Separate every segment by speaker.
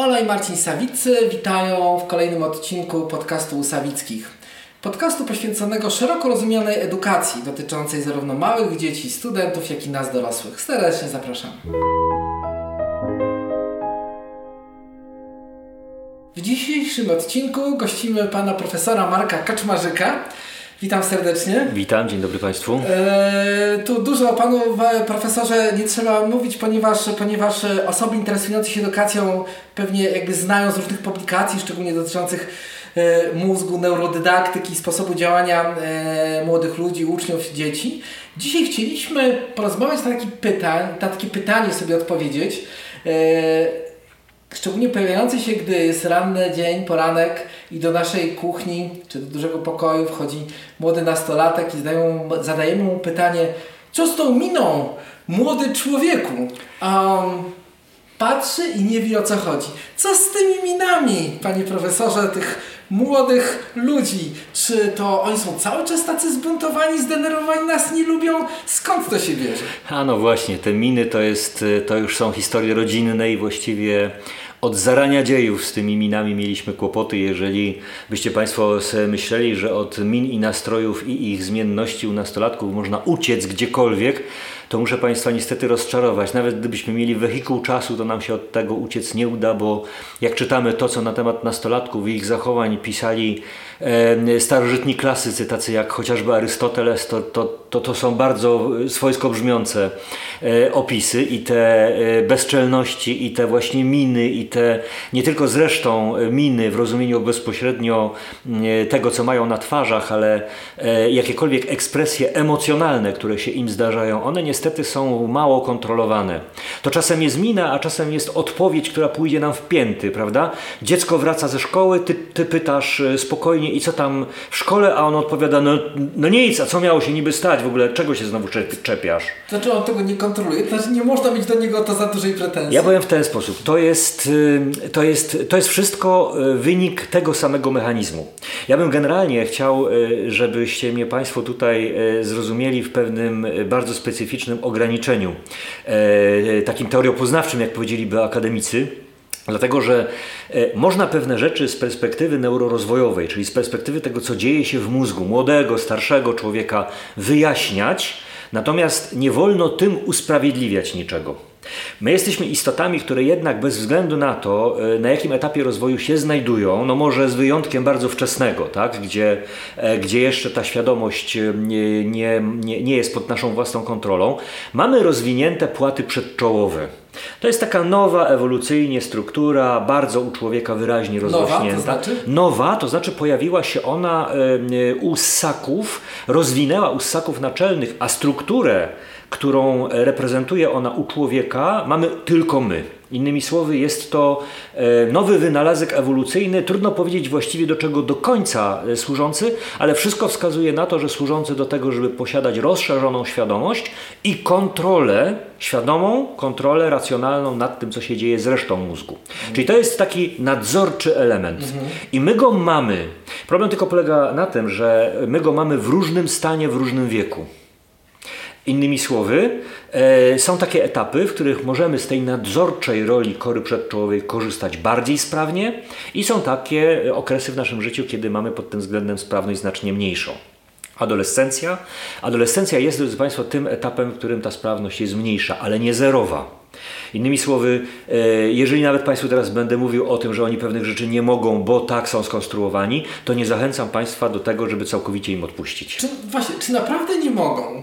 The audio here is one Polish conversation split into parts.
Speaker 1: Ola i Marcin Sawicy witają w kolejnym odcinku podcastu Sawickich. Podcastu poświęconego szeroko rozumianej edukacji dotyczącej zarówno małych dzieci, studentów, jak i nas dorosłych. Serdecznie zapraszam. W dzisiejszym odcinku gościmy pana profesora Marka Kaczmarzyka. Witam serdecznie.
Speaker 2: Witam, dzień dobry Państwu.
Speaker 1: Eee, tu dużo o panu profesorze nie trzeba mówić, ponieważ, ponieważ osoby interesujące się edukacją pewnie jakby znają z różnych publikacji, szczególnie dotyczących e, mózgu, neurodydaktyki, sposobu działania e, młodych ludzi, uczniów, dzieci. Dzisiaj chcieliśmy porozmawiać na, taki pytań, na takie pytanie sobie odpowiedzieć. Szczególnie pojawiający się, gdy jest ranny dzień, poranek i do naszej kuchni czy do dużego pokoju wchodzi młody nastolatek i zadają, zadajemy mu pytanie, co z tą miną, młody człowieku? On patrzy i nie wie o co chodzi. Co z tymi minami, panie profesorze, tych młodych ludzi? Czy to oni są cały czas tacy zbuntowani, zdenerwowani, nas nie lubią? Skąd to się bierze?
Speaker 2: A no właśnie, te miny to, jest, to już są historie rodzinne i właściwie od zarania dziejów z tymi minami mieliśmy kłopoty. Jeżeli byście Państwo sobie myśleli, że od min i nastrojów i ich zmienności u nastolatków można uciec gdziekolwiek, to muszę Państwa niestety rozczarować. Nawet gdybyśmy mieli wehikuł czasu, to nam się od tego uciec nie uda, bo jak czytamy to, co na temat nastolatków i ich zachowań pisali e, starożytni klasycy, tacy jak chociażby Arystoteles, to, to, to, to są bardzo swojsko brzmiące e, opisy i te e, bezczelności, i te właśnie miny, i te nie tylko zresztą miny w rozumieniu bezpośrednio tego, co mają na twarzach, ale jakiekolwiek ekspresje emocjonalne, które się im zdarzają, one niestety niestety są mało kontrolowane. To czasem jest mina, a czasem jest odpowiedź, która pójdzie nam w pięty, prawda? Dziecko wraca ze szkoły, ty, ty pytasz e, spokojnie i co tam w szkole, a on odpowiada, no, no nic, a co miało się niby stać w ogóle, czego się znowu czepiasz?
Speaker 1: Znaczy on tego nie kontroluje, znaczy nie można mieć do niego to za dużej pretensji.
Speaker 2: Ja powiem w ten sposób, to jest, y, to jest, to jest wszystko y, wynik tego samego mechanizmu. Ja bym generalnie chciał, y, żebyście mnie Państwo tutaj zrozumieli w pewnym bardzo specyficznym ograniczeniu, e, takim teoriopoznawczym, jak powiedzieliby akademicy. Dlatego, że e, można pewne rzeczy z perspektywy neurorozwojowej, czyli z perspektywy tego, co dzieje się w mózgu młodego, starszego człowieka, wyjaśniać, natomiast nie wolno tym usprawiedliwiać niczego. My jesteśmy istotami, które jednak bez względu na to, e, na jakim etapie rozwoju się znajdują, no może z wyjątkiem bardzo wczesnego, tak? gdzie, e, gdzie jeszcze ta świadomość e, nie, nie, nie, jest pod naszą własną kontrolą, mamy rozwinięte płaty przedczołowe. To jest taka nowa ewolucyjnie struktura, bardzo u człowieka wyraźnie rozrośnięta. Nowa, to
Speaker 1: znaczy?
Speaker 2: Nowa, to znaczy pojawiła się ona u ssaków, rozwinęła u ssaków naczelnych, a strukturę którą reprezentuje ona u człowieka, mamy tylko my. Innymi słowy, jest to e, nowy wynalazek ewolucyjny, trudno powiedzieć właściwie do czego do końca e, służący, ale wszystko wskazuje na to, że służący do tego, żeby posiadać rozszerzoną świadomość i kontrolę, świadomą kontrolę racjonalną nad tym, co się dzieje z resztą mózgu. Czyli to jest taki nadzorczy element. I my go mamy. Problem tylko polega na tym, że my go mamy w różnym stanie, w różnym wieku. Innymi słowy, e, są takie etapy, w których możemy z tej nadzorczej roli kory przedczołowej korzystać bardziej sprawnie i są takie okresy w naszym życiu, kiedy mamy pod tym względem sprawność znacznie mniejszą. Adolescencja. Adolescencja jest, drodzy Państwo, tym etapem, w którym ta sprawność jest mniejsza, ale nie zerowa. Innymi słowy, e, jeżeli nawet Państwu teraz będę mówił o tym, że oni pewnych rzeczy nie mogą, bo tak są skonstruowani, to nie zachęcam Państwa do tego, żeby całkowicie im odpuścić.
Speaker 1: Czy, właśnie, czy naprawdę nie mogą?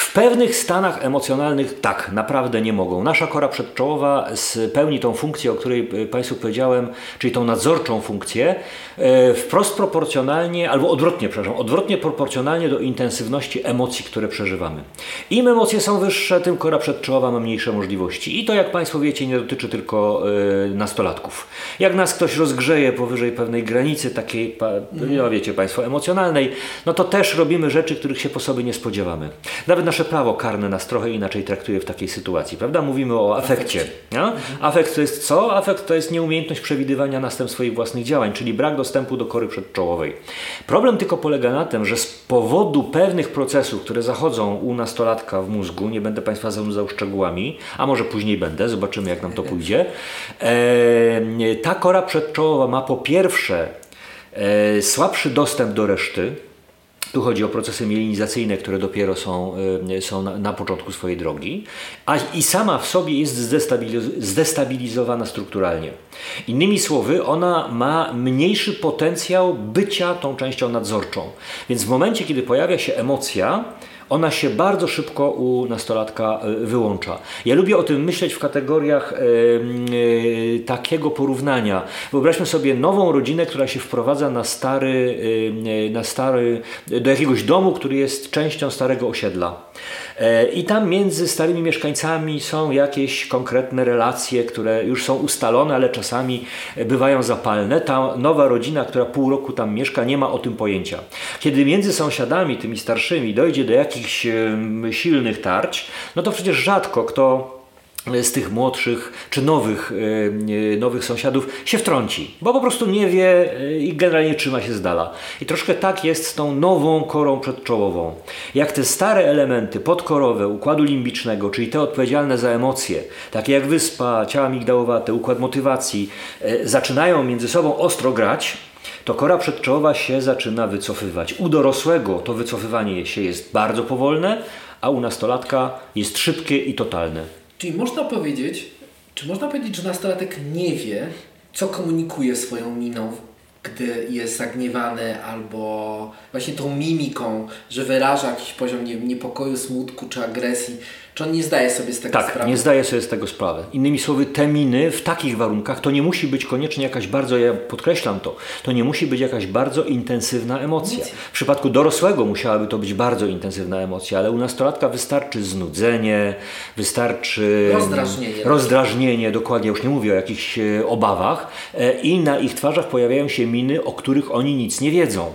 Speaker 2: W pewnych stanach emocjonalnych tak, naprawdę nie mogą. Nasza kora przedczołowa spełni tą funkcję, o której e, Państwu powiedziałem, czyli tą nadzorczą funkcję, e, wprost proporcjonalnie, albo odwrotnie, przepraszam, odwrotnie proporcjonalnie do intensywności emocji, które przeżywamy. Im emocje są wyższe, tym kora przedczołowa ma mniejsze możliwości. I to, jak Państwo wiecie, nie dotyczy tylko e, nastolatków. Jak nas ktoś rozgrzeje powyżej pewnej granicy, takiej, no wiecie Państwo, emocjonalnej, no to też robimy rzeczy, których się po sobie nie spodziewamy. Nawet nasze nasze prawo karne nas trochę inaczej traktuje w takiej sytuacji, prawda? Mówimy o afekcie. Ja? Afekt to jest co? Afekt to jest nieumiejętność przewidywania następstw swoich własnych działań, czyli brak dostępu do kory przedczołowej. Problem tylko polega na tym, że z powodu pewnych procesów, które zachodzą u nastolatka w mózgu, nie będę Państwa zanudzał szczegółami, a może później będę, zobaczymy jak nam to pójdzie, e, ta kora przedczołowa ma po pierwsze e, słabszy dostęp do reszty, tu chodzi o procesy mielinizacyjne, które dopiero są, y, są na, na początku swojej drogi, a i sama w sobie jest zdestabiliz zdestabilizowana strukturalnie. Innymi słowy, ona ma mniejszy potencjał bycia tą częścią nadzorczą. Więc w momencie, kiedy pojawia się emocja, ona się bardzo szybko u nastolatka e, wyłącza. Ja lubię o tym myśleć w kategoriach e, e, takiego porównania. Wyobraźmy sobie nową rodzinę, która się wprowadza na stary, na stary, do jakiegoś domu, który jest częścią starego osiedla. I tam między starymi mieszkańcami są jakieś konkretne relacje, które już są ustalone, ale czasami bywają zapalne. Ta nowa rodzina, która pół roku tam mieszka, nie ma o tym pojęcia. Kiedy między sąsiadami, tymi starszymi, dojdzie do jakichś jakichś silnych tarć, no to przecież rzadko kto z tych młodszych czy nowych, e, nowych sąsiadów się wtrąci, bo po prostu nie wie e, i generalnie trzyma się z dala. I troszkę tak jest z tą nową korą przedczołową. Jak te stare elementy podkorowe układu limbicznego, czyli te odpowiedzialne za emocje, takie jak wyspa, ciała migdałowate, układ motywacji, e, zaczynają między sobą ostro grać, to kora przedczołowa się zaczyna wycofywać. U dorosłego to wycofywanie się jest bardzo powolne, a u nastolatka jest szybkie i totalne.
Speaker 1: Czyli można powiedzieć, czy można powiedzieć, że nastolatek nie wie, co komunikuje swoją miną, gdy jest zagniewany, albo właśnie tą mimiką, że wyraża jakiś poziom niepokoju, smutku czy agresji, czy on nie zdaje sobie z tego
Speaker 2: tak,
Speaker 1: sprawy?
Speaker 2: Tak, nie zdaje sobie z tego sprawy. Innymi słowy, te miny w takich warunkach to nie musi być koniecznie jakaś bardzo, ja podkreślam to, to nie musi być jakaś bardzo intensywna emocja. W przypadku dorosłego musiałaby to być bardzo intensywna emocja, ale u nastolatka wystarczy znudzenie, wystarczy
Speaker 1: rozdrażnienie.
Speaker 2: Rozdrażnienie, dokładnie, już nie mówię o jakichś e, obawach e, i na ich twarzach pojawiają się miny, o których oni nic nie wiedzą.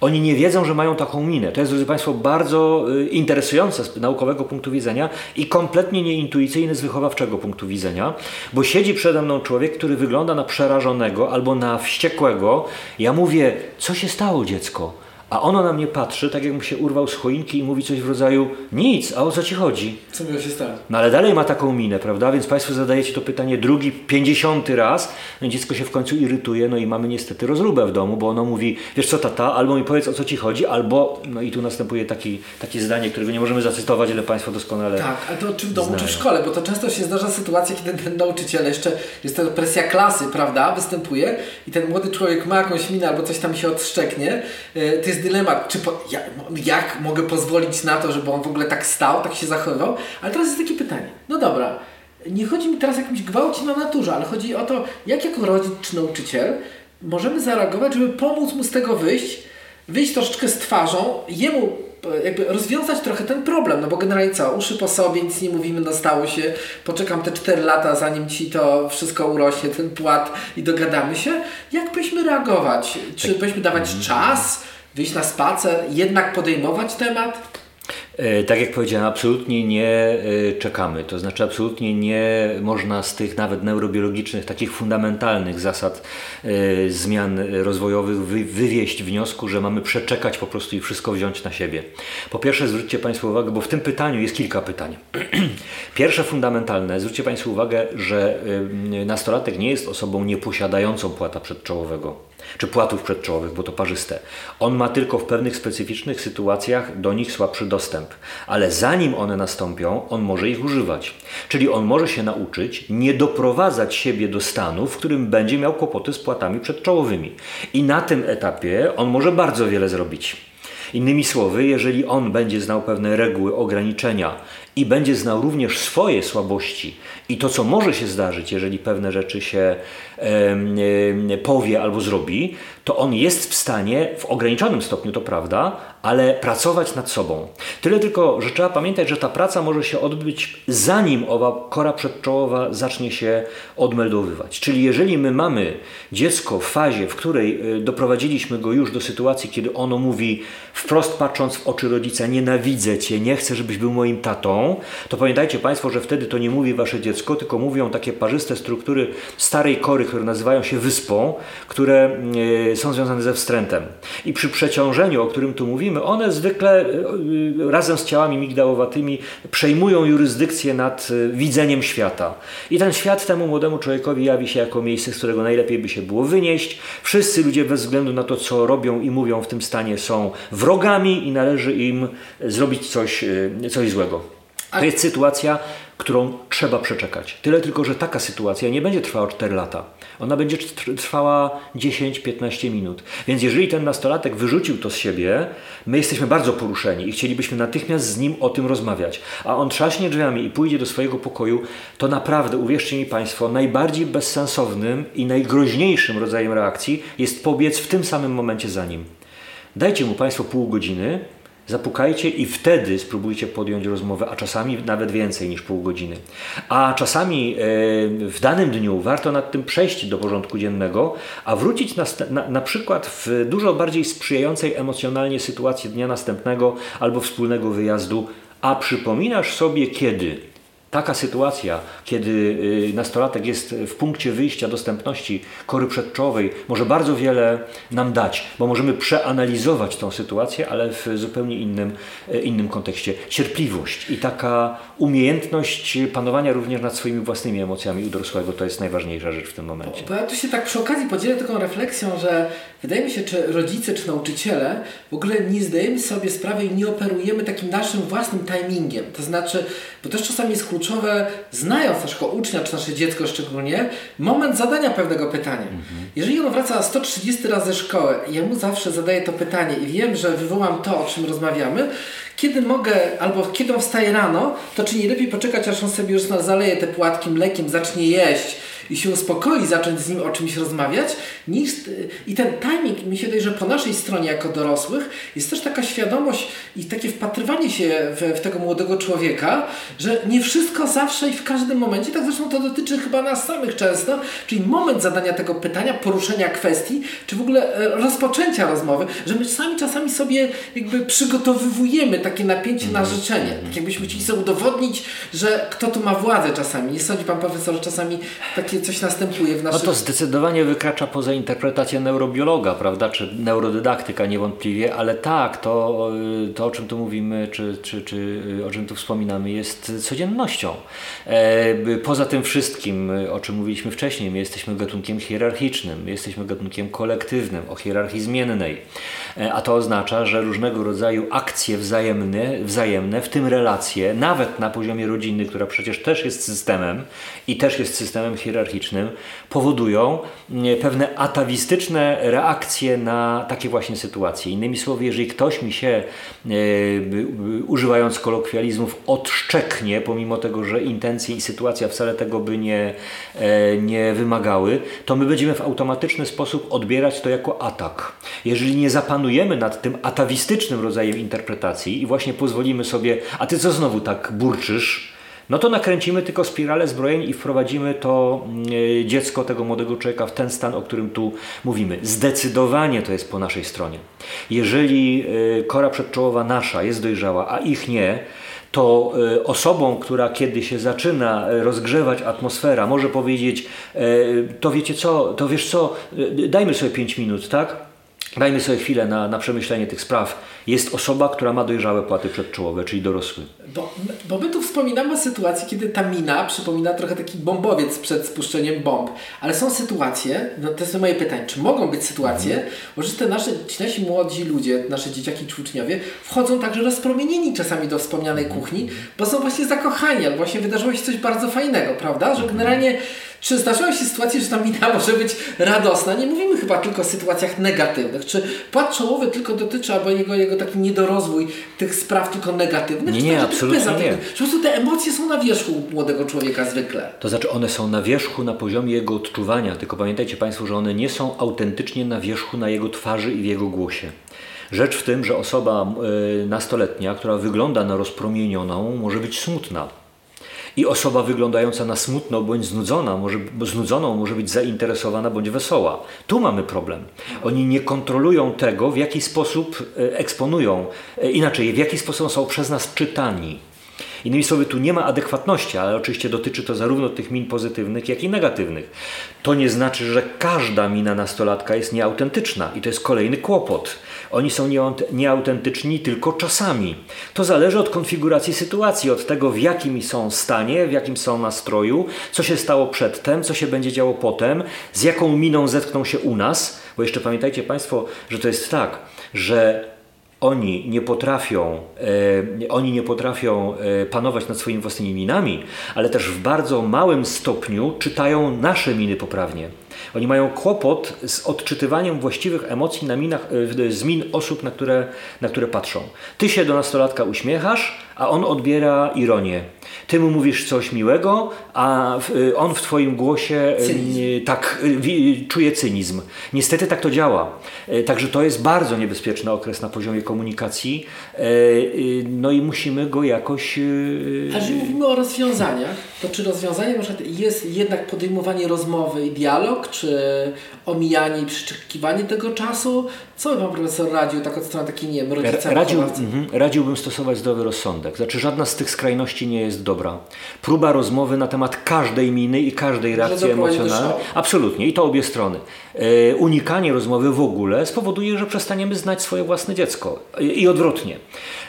Speaker 2: Oni nie wiedzą, że mają taką minę. To jest, drodzy Państwo, bardzo y, interesujące z naukowego punktu widzenia i kompletnie nieintuicyjne z wychowawczego punktu widzenia, bo siedzi przede mną człowiek, który wygląda na przerażonego albo na wściekłego. Ja mówię, co się stało, dziecko? A ono na mnie patrzy, tak jakbym się urwał z choinki i mówi coś w rodzaju nic, a o co ci chodzi?
Speaker 1: Co miało się stać?
Speaker 2: No ale dalej ma taką minę, prawda? Więc Państwo zadajecie to pytanie drugi, pięćdziesiąty raz, no dziecko się w końcu irytuje, no i mamy niestety rozróbę w domu, bo ono mówi, wiesz co tata, albo mi powiedz o co ci chodzi, albo, no i tu następuje taki, takie zdanie, którego nie możemy zacytować, ale Państwo doskonale
Speaker 1: Tak, ale to czy w domu, znają. czy w szkole, bo to często się zdarza sytuacja, kiedy ten nauczyciel jeszcze, jest to presja klasy, prawda, występuje i ten młody człowiek ma jakąś minę albo coś tam się odszczeknie, to jest dylemat, czy po, jak, jak, mogę pozwolić na to, żeby on w ogóle tak stał, tak się zachowywał, ale teraz jest takie pytanie, no dobra, nie chodzi mi teraz o jakimś gwałcie na naturze, ale chodzi o to, jak jako rodzic czy nauczyciel możemy zareagować, żeby pomóc mu z tego wyjść, wyjść troszeczkę z twarzą, jemu jakby rozwiązać trochę ten problem, no bo generalnie co, uszy po sobie, nic nie mówimy, dostało się, poczekam te 4 lata, zanim Ci to wszystko urośnie, ten płat i dogadamy się. Jak byśmy reagować? Czy tak. byśmy dawać czas, wyjść na spacer, jednak podejmować temat?
Speaker 2: E, tak jak powiedziałem, absolutnie nie e, czekamy. To znaczy, absolutnie nie można z tych nawet neurobiologicznych, takich fundamentalnych zasad e, zmian rozwojowych wywieść wniosku, że mamy przeczekać po prostu i wszystko wziąć na siebie. Po pierwsze, zwróćcie Państwo uwagę, bo w tym pytaniu jest kilka pytań. Pierwsze fundamentalne, zwróćcie Państwo uwagę, że nastolatek nie jest osobą nieposiadającą płata przedczołowego czy płatów przedczołowych, bo to parzyste. On ma tylko w pewnych specyficznych sytuacjach do nich słabszy dostęp, ale zanim one nastąpią, on może ich używać. Czyli on może się nauczyć nie doprowadzać siebie do stanu, w którym będzie miał kłopoty z płatami przedczołowymi. I na tym etapie on może bardzo wiele zrobić. Innymi słowy, jeżeli on będzie znał pewne reguły, ograniczenia i będzie znał również swoje słabości i to, co może się zdarzyć, jeżeli pewne rzeczy się powie albo zrobi, to on jest w stanie, w ograniczonym stopniu to prawda, ale pracować nad sobą. Tyle tylko, że trzeba pamiętać, że ta praca może się odbyć zanim owa kora przedczołowa zacznie się odmeldowywać. Czyli jeżeli my mamy dziecko w fazie, w której y, doprowadziliśmy go już do sytuacji, kiedy ono mówi wprost patrząc w oczy rodzica, nienawidzę cię, nie chcę, żebyś był moim tatą, to pamiętajcie Państwo, że wtedy to nie mówi wasze dziecko, tylko mówią takie parzyste struktury starej kory, które nazywają się wyspą, które y, są związane ze wstrętem. I przy przeciążeniu, o którym tu mówimy, one zwykle y, razem z ciałami migdałowatymi przejmują jurysdykcję nad widzeniem świata. I ten świat temu młodemu człowiekowi jawi się jako miejsce, z którego najlepiej by się było wynieść. Wszyscy ludzie bez względu na to, co robią i mówią w tym stanie są wrogami i należy im zrobić coś, e, coś złego. To jest sytuacja, którą trzeba przeczekać. Tyle tylko, że taka sytuacja nie będzie trwała 4 lata. Ona będzie trwała 10-15 minut. Więc jeżeli ten nastolatek wyrzucił to z siebie, my jesteśmy bardzo poruszeni i chcielibyśmy natychmiast z nim o tym rozmawiać. A on trzaśnie drzwiami i pójdzie do swojego pokoju, to naprawdę, uwierzcie mi Państwo, najbardziej bezsensownym i najgroźniejszym rodzajem reakcji jest pobiec w tym samym momencie za nim. Dajcie mu Państwo pół godziny, Zapukajcie i wtedy spróbujcie podjąć rozmowę, a czasami nawet więcej niż pół godziny. A czasami e, w danym dniu warto nad tym przejść do porządku dziennego, a wrócić na, na, na przykład w dużo bardziej sprzyjającej emocjonalnie sytuacji dnia następnego albo wspólnego wyjazdu. A przypominasz sobie kiedy? Taka sytuacja, kiedy y, nastolatek jest w punkcie wyjścia dostępności kory przedczołowej, może bardzo wiele nam dać, bo możemy przeanalizować tą sytuację, ale w zupełnie innym, y, innym kontekście. Cierpliwość i taka umiejętność panowania również nad swoimi własnymi emocjami u dorosłego to jest najważniejsza rzecz w tym momencie.
Speaker 1: Bo, bo ja tu się tak przy okazji podzielę taką refleksją, że wydaje mi się, czy rodzice, czy nauczyciele w ogóle nie zdajemy sobie sprawy i nie operujemy takim naszym własnym timingiem. To znaczy, bo też czasami jest kluczowe, znając naszego ucznia, czy nasze dziecko szczególnie, moment zadania pewnego pytania. Mhm. Jeżeli on wraca 130 razy ze szkoły i ja mu zawsze zadaję to pytanie i wiem, że wywołam to, o czym rozmawiamy, kiedy mogę, albo kiedy on wstaje rano, to czy nie lepiej poczekać, aż on sobie już zaleje te płatki mlekiem, zacznie jeść, i się uspokoi, zacząć z nim o czymś rozmawiać, niż, i ten timing, mi się wydaje, że po naszej stronie jako dorosłych jest też taka świadomość i takie wpatrywanie się w, w tego młodego człowieka, że nie wszystko zawsze i w każdym momencie, tak zresztą to dotyczy chyba nas samych często, czyli moment zadania tego pytania, poruszenia kwestii, czy w ogóle e, rozpoczęcia rozmowy, że my sami czasami sobie jakby przygotowywujemy takie napięcie na mhm. życzenie. Tak jakbyśmy chcieli sobie udowodnić, że kto tu ma władzę czasami. Nie sądzi pan profesor, że czasami takie takie coś następuje w naszym...
Speaker 2: No to zdecydowanie wykracza poza interpretację neurobiologa, prawda, czy neurodydaktyka niewątpliwie, ale tak, to, to o czym tu mówimy, czy, czy, czy o czym tu wspominamy jest codziennością. E, poza tym wszystkim, o czym mówiliśmy wcześniej, my jesteśmy gatunkiem hierarchicznym, my jesteśmy gatunkiem kolektywnym, o hierarchii zmiennej, e, a to oznacza, że różnego rodzaju akcje wzajemne, wzajemne, w tym relacje, nawet na poziomie rodziny, która przecież też jest systemem i też jest systemem hierarchicznym, hierarchicznym powodują mm, pewne atawistyczne reakcje na takie właśnie sytuacje. Innymi słowy, jeżeli ktoś mi się, e, używając kolokwializmów, odszczeknie, pomimo tego, że intencje i sytuacja wcale tego by nie, e, nie wymagały, to my będziemy w automatyczny sposób odbierać to jako atak. Jeżeli nie zapanujemy nad tym atawistycznym rodzajem interpretacji i właśnie pozwolimy sobie, a ty co znowu tak burczysz, no to nakręcimy tylko spiralę zbrojeń i wprowadzimy to mm, e, dziecko tego młodego człowieka w ten stan, o którym tu mówimy. Zdecydowanie to jest po naszej stronie. Jeżeli e, kora przedczołowa nasza jest dojrzała, a ich nie, to e, osobą, która kiedy się zaczyna rozgrzewać atmosfera, może powiedzieć, to wiecie co, to wiesz co, dajmy sobie 5 minut, tak? Dajmy sobie chwilę na, na przemyślenie tych spraw. Jest osoba, która ma dojrzałe płaty przedczołowe, czyli dorosły.
Speaker 1: Bo, bo my tu wspominamy o sytuacji, kiedy ta mina przypomina trochę taki bombowiec przed spuszczeniem bomb. Ale są sytuacje, no to jest moje pytanie, czy mogą być sytuacje, mm. że te nasze, ci nasi młodzi ludzie, nasze dzieciaki czy uczniowie, wchodzą także rozpromienieni czasami do wspomnianej mhm. kuchni, bo są właśnie zakochani, albo właśnie wydarzyło się coś bardzo fajnego, prawda? Że mhm. generalnie czy zdarzają się sytuacje, że ta mina może być radosna? Nie mówimy chyba tylko o sytuacjach negatywnych. Czy płat czołowy tylko dotyczy, albo jego, jego taki niedorozwój tych spraw tylko negatywnych?
Speaker 2: Nie, nie,
Speaker 1: tak,
Speaker 2: absolutnie nie. Że
Speaker 1: po prostu te emocje są na wierzchu młodego człowieka zwykle.
Speaker 2: To znaczy one są na wierzchu na poziomie jego odczuwania, tylko pamiętajcie Państwo, że one nie są autentycznie na wierzchu na jego twarzy i w jego głosie Rzecz w tym, że osoba y, nastoletnia, która wygląda na rozpromienioną, może być smutna. I osoba wyglądająca na smutną bądź znudzona, może, znudzoną może być zainteresowana bądź wesoła. Tu mamy problem. Oni nie kontrolują tego, w jaki sposób e, eksponują, e, inaczej, w jaki sposób są przez nas czytani. Innymi słowy, tu nie ma adekwatności, ale oczywiście dotyczy to zarówno tych min pozytywnych, jak i negatywnych. To nie znaczy, że każda mina nastolatka jest nieautentyczna i to jest kolejny kłopot. Oni są nieautentyczni tylko czasami. To zależy od konfiguracji sytuacji, od tego w jakim są stanie, w jakim są nastroju, co się stało przedtem, co się będzie działo potem, z jaką miną zetkną się u nas. Bo jeszcze pamiętajcie Państwo, że to jest tak, że oni nie potrafią, e, oni nie potrafią e, panować nad swoimi własnymi minami, ale też w bardzo małym stopniu czytają nasze miny poprawnie. Oni mają kłopot z odczytywaniem właściwych emocji na minach, e, z min osób, na które, na które patrzą. Ty się do nastolatka uśmiechasz, a on odbiera ironię. Ty mu mówisz coś miłego, a y, on w Twoim głosie y, cynizm. tak czuje cynizm. Niestety tak to działa. Także to jest bardzo niebezpieczny okres na poziomie komunikacji. No i musimy go jakoś.
Speaker 1: A jeżeli mówimy o rozwiązaniach, to czy rozwiązaniem jest jednak podejmowanie rozmowy i dialog, czy omijanie i przyczekiwanie tego czasu? Co by Pan Profesor radził tak od strony takiej, nie wiem,
Speaker 2: Radził, mm, Radziłbym stosować zdrowy rozsądek. Znaczy żadna z tych skrajności nie jest dobra. Próba rozmowy na temat każdej miny i każdej reakcji emocjonalnej. Absolutnie. I to obie strony. E, unikanie rozmowy w ogóle spowoduje, że przestaniemy znać swoje własne dziecko. I, i odwrotnie.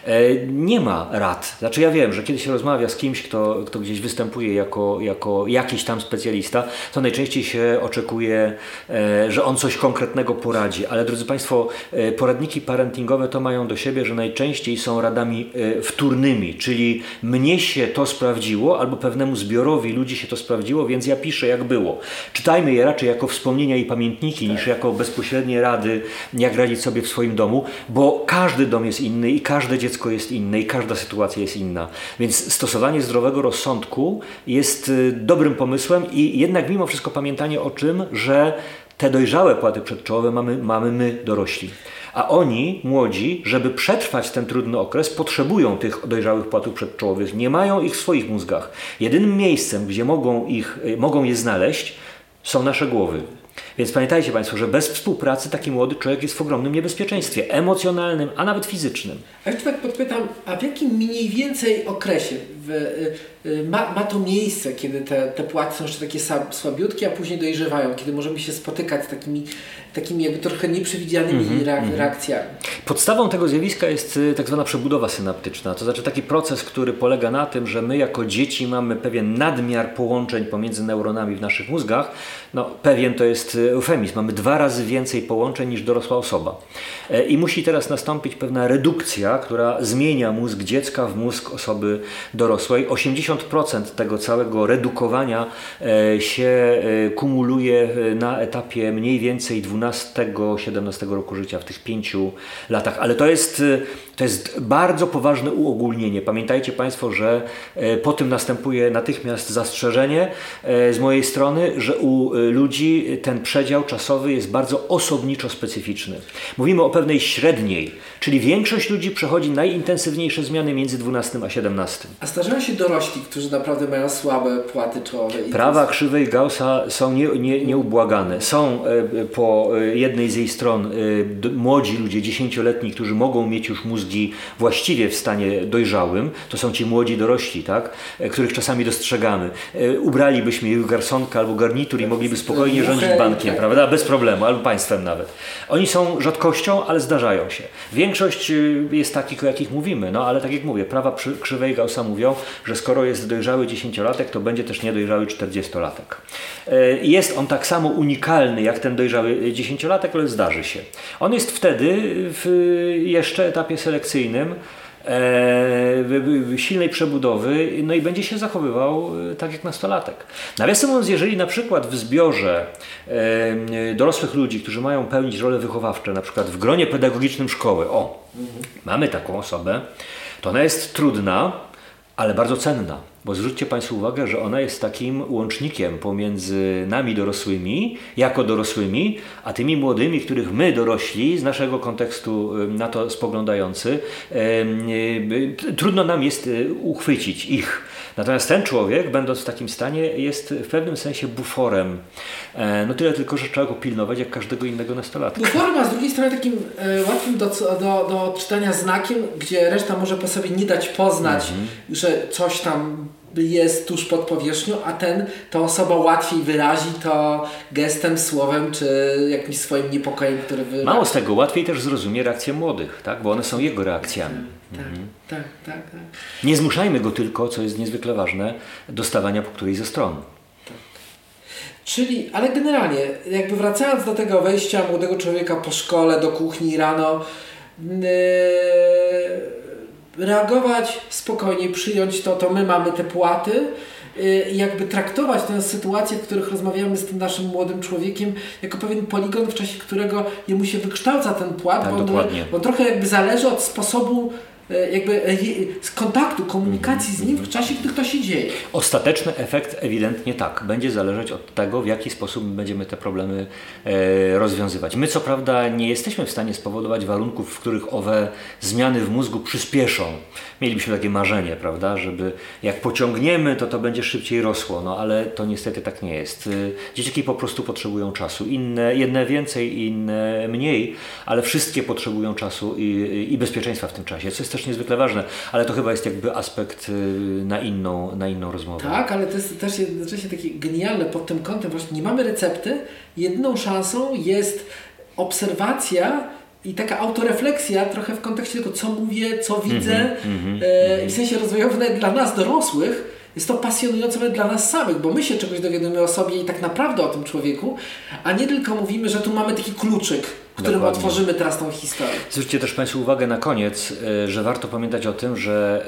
Speaker 2: E, nie ma rad. Znaczy ja wiem, że kiedy się rozmawia z kimś, kto, kto gdzieś występuje jako, jako jakiś tam specjalista, to najczęściej się oczekuje, e, że on coś konkretnego poradzi. Ale drodzy Państwo, e, poradniki parentingowe to mają do siebie, że najczęściej są radami wtórnymi, czyli mnie się to sprawdziło, albo pewnemu zbiorowi ludzi się to sprawdziło, więc ja piszę jak było. Czytajmy je raczej jako wspomnienia i pamiętniki, niż jako bezpośrednie rady, jak radzić sobie w swoim domu, bo każdy dom jest inny i każde dziecko jest inne i każda sytuacja jest inna. Więc stosowanie zdrowego rozsądku jest dobrym pomysłem i jednak mimo wszystko pamiętanie o czym, że te dojrzałe płaty przedczołowe mamy, mamy my dorośli. A oni, młodzi, żeby przetrwać ten trudny okres, potrzebują tych dojrzałych płatów przedczołowych. Nie mają ich w swoich mózgach. Jedynym miejscem, gdzie mogą, ich, y, mogą je znaleźć, są nasze głowy. Więc pamiętajcie Państwo, że bez współpracy taki młody człowiek jest w ogromnym niebezpieczeństwie emocjonalnym, a nawet fizycznym.
Speaker 1: A jeszcze tak podpytam, a w jakim mniej więcej okresie w, y, y, ma, ma to miejsce, kiedy te, te płaty są jeszcze takie słabiutkie, a później dojrzewają, kiedy możemy się spotykać z takimi takimi jakby trochę nieprzewidzianymi mm -hmm, reakcjami.
Speaker 2: Podstawą tego zjawiska jest y, tak zwana przebudowa synaptyczna, to znaczy taki proces, który polega na tym, że my jako dzieci mamy pewien nadmiar połączeń pomiędzy neuronami w naszych mózgach. No, pewien to jest eufemizm, mamy dwa razy więcej połączeń niż dorosła osoba. E, I musi teraz nastąpić pewna redukcja, która zmienia mózg dziecka w mózg osoby dorosłej. 80% tego całego redukowania e, się e, kumuluje na etapie mniej więcej 12 17 roku życia, w tych pięciu latach. Ale to jest, to jest bardzo poważne uogólnienie. Pamiętajcie Państwo, że e, po tym następuje natychmiast zastrzeżenie e, z mojej strony, że u e, ludzi ten przedział czasowy jest bardzo osobniczo specyficzny. Mówimy o pewnej średniej, czyli większość ludzi przechodzi najintensywniejsze zmiany między 12 a 17.
Speaker 1: A zdarzają się dorośli, którzy naprawdę mają słabe płaty czołowe.
Speaker 2: Prawa krzywej Gaussa są nie, nie, nieubłagane. Są po jednej z jej stron młodzi ludzie, dziesięcioletni, którzy mogą mieć już mózgi właściwie w stanie dojrzałym. To są ci młodzi dorośli, tak? E, których czasami dostrzegamy. E, ubralibyśmy ich garsonka albo garnitur i mogliby spokojnie rządzić bankiem, prawda? Bez problemu, albo państwem nawet. Oni są rzadkością, ale zdarzają się. Większość jest takich, o jakich mówimy, no ale tak jak mówię, prawa krzywej Gaussa mówią, że skoro jest dojrzały dziesięciolatek, to będzie też niedojrzały czterdziestolatek. E, jest on tak samo unikalny jak ten dojrzały dziesięciolatek, ale zdarzy się. On jest wtedy w jeszcze etapie selekcyjnym e, silnej przebudowy, no i będzie się zachowywał e, tak jak nastolatek. Nawiasem mówiąc, jeżeli na przykład w zbiorze dorosłych ludzi, którzy mają pełnić role wychowawcze, na przykład w gronie pedagogicznym szkoły, o, mamy taką osobę, to ona jest trudna, ale bardzo cenna Bo zwróćcie Państwo uwagę, że ona jest takim łącznikiem pomiędzy nami dorosłymi, jako dorosłymi, a tymi młodymi, których my dorośli, z naszego kontekstu na to spoglądający, trudno nam jest uchwycić ich. Natomiast ten człowiek, będąc w takim stanie, jest w pewnym sensie buforem. E, no tyle tylko, że trzeba go pilnować jak każdego innego nastolatka.
Speaker 1: Buforem, a z drugiej strony takim e, łatwym do, do, do czytania znakiem, gdzie reszta może po sobie nie dać poznać, mhm. że coś tam jest tuż pod powierzchnią, a ten, ta osoba łatwiej wyrazi to gestem, słowem, czy jakimś swoim niepokojem, który wyrazi.
Speaker 2: Mało z tego, łatwiej też zrozumie reakcje młodych, tak? bo one są jego reakcjami.
Speaker 1: Tak, mhm. tak, tak, tak,
Speaker 2: Nie zmuszajmy go tylko, co jest niezwykle ważne, do stawania po którejś ze stron. Tak.
Speaker 1: Czyli, ale generalnie, jakby wracając do tego wejścia młodego człowieka po szkole, do kuchni rano, yy reagować spokojnie, przyjąć to, to my mamy te płaty y, i jakby traktować tę sytuację, w których rozmawiamy z tym naszym młodym człowiekiem, jako pewien poligon, w czasie którego jemu się wykształca ten płat,
Speaker 2: tak,
Speaker 1: bo, on, bo trochę jakby zależy od sposobu jakby e, z kontaktu, komunikacji z nim w czasie, gdy to się dzieje.
Speaker 2: Ostateczny efekt ewidentnie tak, będzie zależeć od tego, w jaki sposób będziemy te problemy e, rozwiązywać. My co prawda nie jesteśmy w stanie spowodować warunków, w których owe zmiany w mózgu przyspieszą. Mielibyśmy takie marzenie, prawda, żeby jak pociągniemy, to to będzie szybciej rosło, no ale to niestety tak nie jest. Dzieciaki po prostu potrzebują czasu. Inne, jedne więcej, inne mniej, ale wszystkie potrzebują czasu i, i bezpieczeństwa w tym czasie, co jest też niezwykle ważne, ale to chyba jest jakby aspekt y, na inną, na inną rozmowę.
Speaker 1: Tak, ale to jest też jednocześnie takie genialne pod tym kątem, właśnie nie mamy recepty, jedyną szansą jest obserwacja i taka autorefleksja trochę w kontekście tego, co mówię, co widzę, mm -hmm, e, w sensie rozwojowym nawet dla nas dorosłych, jest to pasjonujące nawet dla nas samych, bo my się czegoś dowiadujemy o sobie i tak naprawdę o tym człowieku, a nie tylko mówimy, że tu mamy taki kluczyk, którym Dokładnie. otworzymy teraz tą historię.
Speaker 2: Zwróćcie też Państwo uwagę na koniec, e, że warto pamiętać o tym, że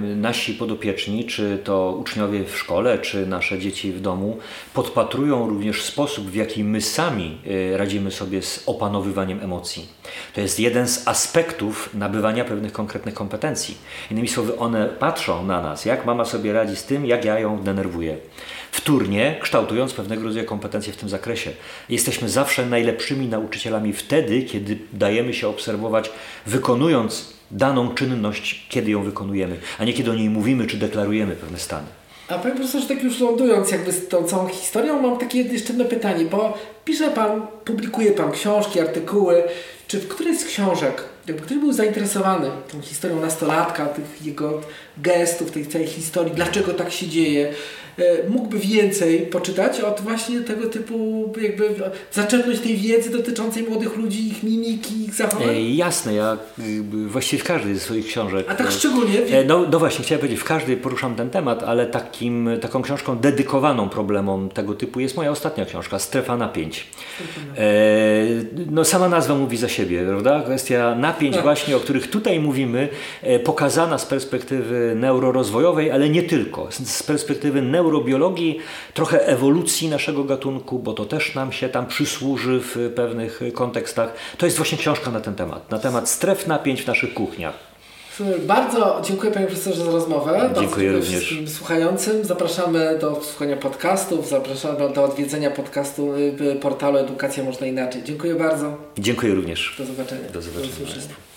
Speaker 2: e, nasi podopieczni, czy to uczniowie w szkole, czy nasze dzieci w domu, podpatrują również sposób, w jaki my sami e, radzimy sobie z opanowywaniem emocji. To jest jeden z aspektów nabywania pewnych konkretnych kompetencji. Innymi słowy, one patrzą na nas, jak mama sobie radzi z tym, jak ja ją denerwuję wtórnie kształtując pewnego rodzaju kompetencje w tym zakresie. Jesteśmy zawsze najlepszymi nauczycielami wtedy, kiedy dajemy się obserwować, wykonując daną czynność, kiedy ją wykonujemy, a nie kiedy o niej mówimy czy deklarujemy pewne stany.
Speaker 1: A panie profesorze, tak już lądując jakby z tą całą historią, mam takie jeszcze jedno pytanie, bo pisze pan, publikuje pan książki, artykuły, czy w którejś z książek, jakby ktoś był zainteresowany tą historią nastolatka, tych jego gestów, tej całej historii, dlaczego tak się dzieje, mógłby więcej poczytać od właśnie tego typu, jakby zaczerpnąć tej wiedzy dotyczącej młodych ludzi, ich mimiki, ich zachowań? E,
Speaker 2: jasne, ja właściwie w każdej ze swoich książek.
Speaker 1: A tak szczególnie?
Speaker 2: E, no, no właśnie, chciałem powiedzieć, w każdej poruszam ten temat, ale takim, taką książką dedykowaną problemom tego typu jest moja ostatnia książka, Strefa napięć. E, no sama nazwa mówi za siebie, prawda? Kwestia napięć tak. właśnie, o których tutaj mówimy, e, pokazana z perspektywy neurorozwojowej, ale nie tylko, z, z perspektywy neuro neurobiologii, trochę ewolucji naszego gatunku, bo to też nam się tam przysłuży w pewnych kontekstach. To jest właśnie książka na ten temat, na temat stref napięć w naszych kuchniach.
Speaker 1: Bardzo dziękuję Panie Profesorze za rozmowę.
Speaker 2: Dziękuję również. Wszystkim
Speaker 1: słuchającym. Zapraszamy do słuchania podcastów, zapraszamy do odwiedzenia podcastu y, portalu Edukacja Można Inaczej. Dziękuję bardzo.
Speaker 2: Dziękuję również.
Speaker 1: Do zobaczenia.
Speaker 2: Do zobaczenia. Do